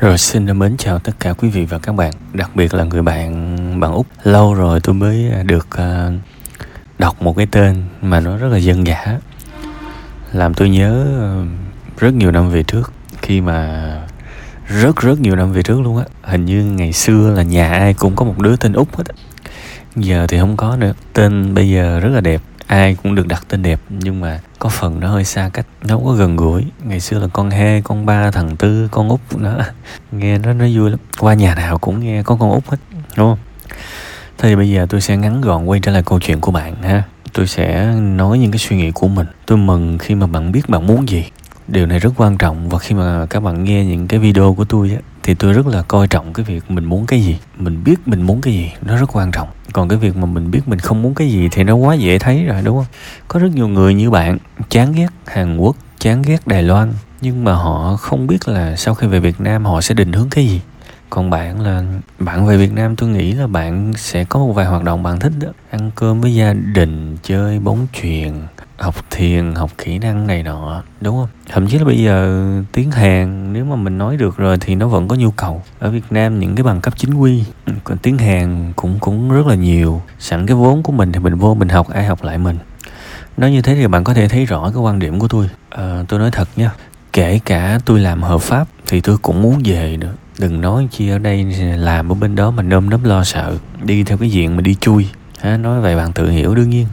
Rồi xin mến chào tất cả quý vị và các bạn Đặc biệt là người bạn bạn Úc Lâu rồi tôi mới à, được uh, đọc một cái tên mà nó rất là dân dã Làm tôi nhớ à, rất nhiều năm về trước. Khi mà rất rất nhiều năm về trước luôn á Hình như ngày xưa là nhà ai cũng có một đứa tên Úc hết Giờ thì không có nữa Tên bây giờ rất là đẹp ai cũng được đặt tên đẹp nhưng mà có phần nó hơi xa cách nó không có gần gũi. Ngày xưa là con he, con ba thằng tư con út nó nghe nó nó vui lắm. Qua nhà nào cũng nghe có con út hết đúng không? Thế thì bây giờ tôi sẽ ngắn gọn quay trở lại câu chuyện của bạn ha. Tôi sẽ nói những cái suy nghĩ của mình. Tôi mừng khi mà bạn biết bạn muốn gì. Điều này rất quan trọng và khi mà các bạn nghe những cái video của tôi á thì tôi rất là coi trọng cái việc mình muốn cái gì. Mình biết mình muốn cái gì, nó rất quan trọng. Còn cái việc mà mình biết mình không muốn cái gì thì nó quá dễ thấy rồi, đúng không? Có rất nhiều người như bạn, chán ghét hàn quốc, chán ghét đài loan, nhưng mà họ không biết là sau khi về việt nam họ sẽ định hướng cái gì. Còn bạn là, bạn về Việt Nam tôi nghĩ là bạn sẽ có một vài hoạt động bạn thích đó. Ăn cơm với gia đình, chơi, bóng chuyền học thiền học kỹ năng này nọ đúng không? Thậm chí là bây giờ tiếng hàn nếu mà mình nói được rồi thì nó vẫn có nhu cầu. Ở việt nam những cái bằng cấp chính quy còn tiếng hàn cũng cũng rất là nhiều. Sẵn cái vốn của mình thì mình vô mình học ai học lại mình? Nói như thế thì bạn có thể thấy rõ cái quan điểm của tôi. À, tôi nói thật nha kể cả tôi làm hợp pháp thì tôi cũng muốn về nữa. Đừng nói chi ở đây làm ở bên đó mà nơm nớp lo sợ đi theo cái diện mà đi chui. Ha nói vậy bạn tự hiểu đương nhiên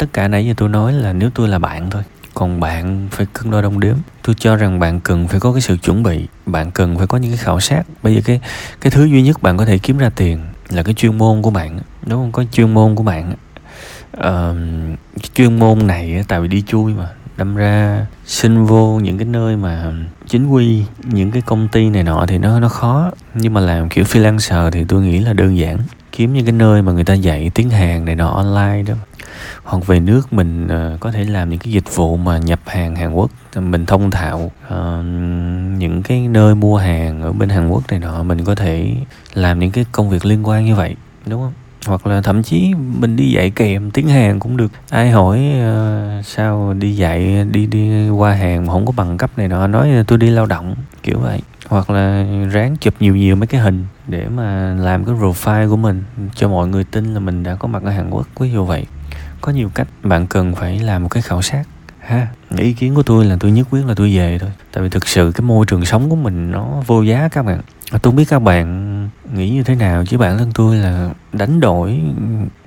tất cả nãy giờ tôi nói là nếu tôi là bạn thôi còn bạn phải cân đo đong đếm. Tôi cho rằng bạn cần phải có cái sự chuẩn bị bạn cần phải có những cái khảo sát. Bây giờ cái cái thứ duy nhất bạn có thể kiếm ra tiền là cái chuyên môn của bạn đúng không có chuyên môn của bạn uh, chuyên môn này tại vì đi chui mà đâm ra xin vô những cái nơi mà chính quy những cái công ty này nọ thì nó nó khó. Nhưng mà làm kiểu freelancer thì tôi nghĩ là đơn giản. Kiếm những cái nơi mà người ta dạy tiếng Hàn này nọ online đó hoặc về nước mình uh, có thể làm những cái dịch vụ mà nhập hàng Hàn Quốc ờ, mình thông thạo uh, những cái nơi mua hàng ở bên Hàn Quốc này nọ mình có thể làm những cái công việc liên quan như vậy đúng không? Hoặc là thậm chí mình đi dạy kèm tiếng Hàn cũng được. Ai hỏi uh, sao đi dạy đi đi qua hàng mà không có bằng cấp này nọ nói tôi đi lao động kiểu vậy. Hoặc là ráng chụp nhiều nhiều mấy cái hình để mà làm cái profile của mình cho mọi người tin là mình đã có mặt ở Hàn Quốc ví dụ vậy có nhiều cách bạn cần phải làm một cái khảo sát, ha? Ý kiến của tôi là tôi nhất quyết là tôi về thôi. Tại vì thực sự cái môi trường sống của mình nó vô giá các bạn. Tôi không biết các bạn nghĩ như thế nào, chứ bản thân tôi là đánh đổi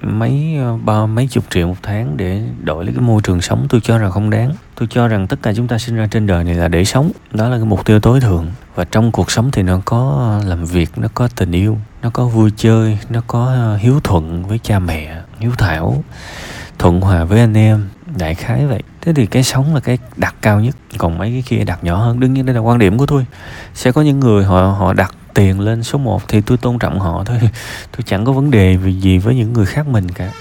mấy ờ, ba, mấy chục triệu một tháng để đổi lấy cái môi trường sống tôi cho rằng không đáng. Tôi cho rằng tất cả chúng ta sinh ra trên đời này là để sống. Đó là cái mục tiêu tối thượng. Và trong cuộc sống thì nó có làm việc, nó có tình yêu, nó có vui chơi, nó có ờ, hiếu thuận với cha mẹ, hiếu thảo thuận hòa với anh em, đại khái vậy. Thế thì cái sống là cái đặt cao nhất, còn mấy cái kia đặt nhỏ hơn. Đương nhiên đây là quan điểm của tôi. Sẽ có những người họ họ đặt tiền lên số 1 thì tôi tôn trọng họ thôi. Tôi chẳng có vấn đề gì với những người khác mình cả.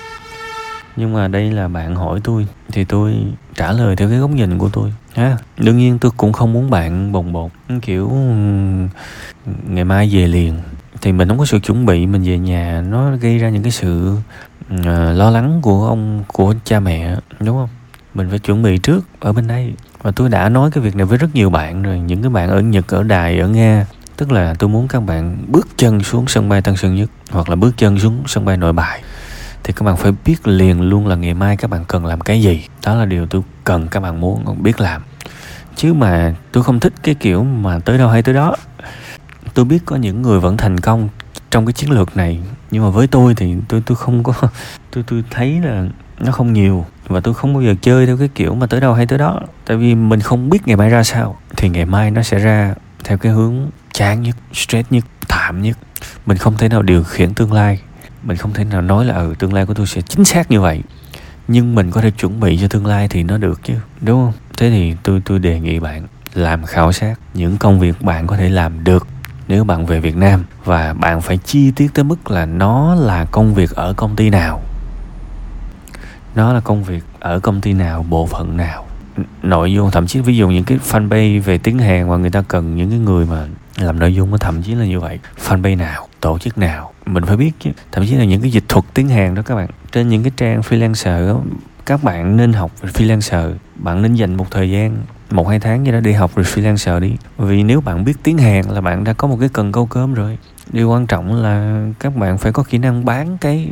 Nhưng mà đây là bạn hỏi tôi, thì tôi trả lời theo cái góc nhìn của tôi, ha. Đương nhiên tôi cũng không muốn bạn bồng bột, kiểu, ngày mai về liền. Thì mình không có sự chuẩn bị, mình về nhà, nó gây ra những cái sự uh, lo lắng của ông của cha mẹ đúng không? Mình phải chuẩn bị trước ở bên đây. Và tôi đã nói cái việc này với rất nhiều bạn rồi. Những cái bạn ở nhật ở đài ở nga. Tức là tôi muốn các bạn bước chân xuống sân bay tân sơn nhất hoặc là bước chân xuống sân bay nội bài. Thì các bạn phải biết liền luôn là ngày mai các bạn cần làm cái gì. Đó là điều tôi cần các bạn muốn biết làm. Chứ mà tôi không thích cái kiểu mà tới đâu hay tới đó. Tôi biết có những người vẫn thành công trong cái chiến lược này nhưng mà với tôi thì tôi tôi không có, tôi tôi thấy là nó không nhiều và tôi không bao giờ chơi theo cái kiểu mà tới đâu hay tới đó. Tại vì mình không biết ngày mai ra sao, thì ngày mai nó sẽ ra theo cái hướng chán nhất, stress nhất, thảm nhất. Mình không thể nào điều khiển tương lai. Mình không thể nào nói là ừ tương lai của tôi sẽ chính xác như vậy. Nhưng mình có thể chuẩn bị cho tương lai thì nó được chứ, đúng không? Thế thì tôi tôi đề nghị bạn làm khảo sát những công việc bạn có thể làm được nếu bạn về Việt Nam và bạn phải chi tiết tới mức là nó là công việc ở công ty nào. Nó là công việc ở công ty nào bộ phận nào. Nội dung thậm chí ví dụ những cái fanpage về tiếng Hàn mà người ta cần những cái người mà làm nội dung thậm chí là như vậy. Fanpage nào tổ chức nào mình phải biết chứ. Thậm chí là những cái dịch thuật tiếng Hàn đó các bạn. Trên những cái trang freelancer đó, các bạn nên học về freelancer. Bạn nên dành một thời gian một hai tháng gì đó đi học rồi freelancer đi. Vì nếu bạn biết tiếng hàn là bạn đã có một cái cần câu cơm rồi. Điều quan trọng là các bạn phải có kỹ năng bán cái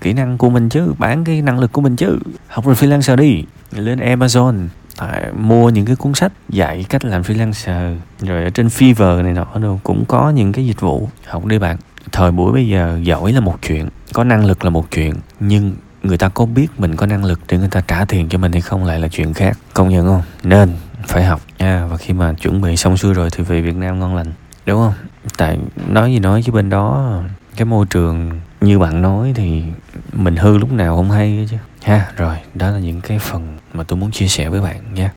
kỹ năng của mình chứ, bán cái năng lực của mình chứ. Học rồi freelancer đi, lên amazon, tại mua những cái cuốn sách dạy cách làm freelancer, rồi ở trên Fiverr này nọ đâu cũng có những cái dịch vụ học đi bạn. Thời buổi bây giờ giỏi là một chuyện, có năng lực là một chuyện, nhưng người ta có biết mình có năng lực để người ta trả tiền cho mình hay không lại là chuyện khác. Công nhận không? Nên phải học nha. Và khi mà chuẩn bị xong xuôi rồi thì về Việt Nam ngon lành, đúng không? Tại nói gì nói chứ bên đó, cái môi trường như bạn nói thì mình hư lúc nào không hay chứ. Ha, rồi, đó là những cái phần mà tôi muốn chia sẻ với bạn nha.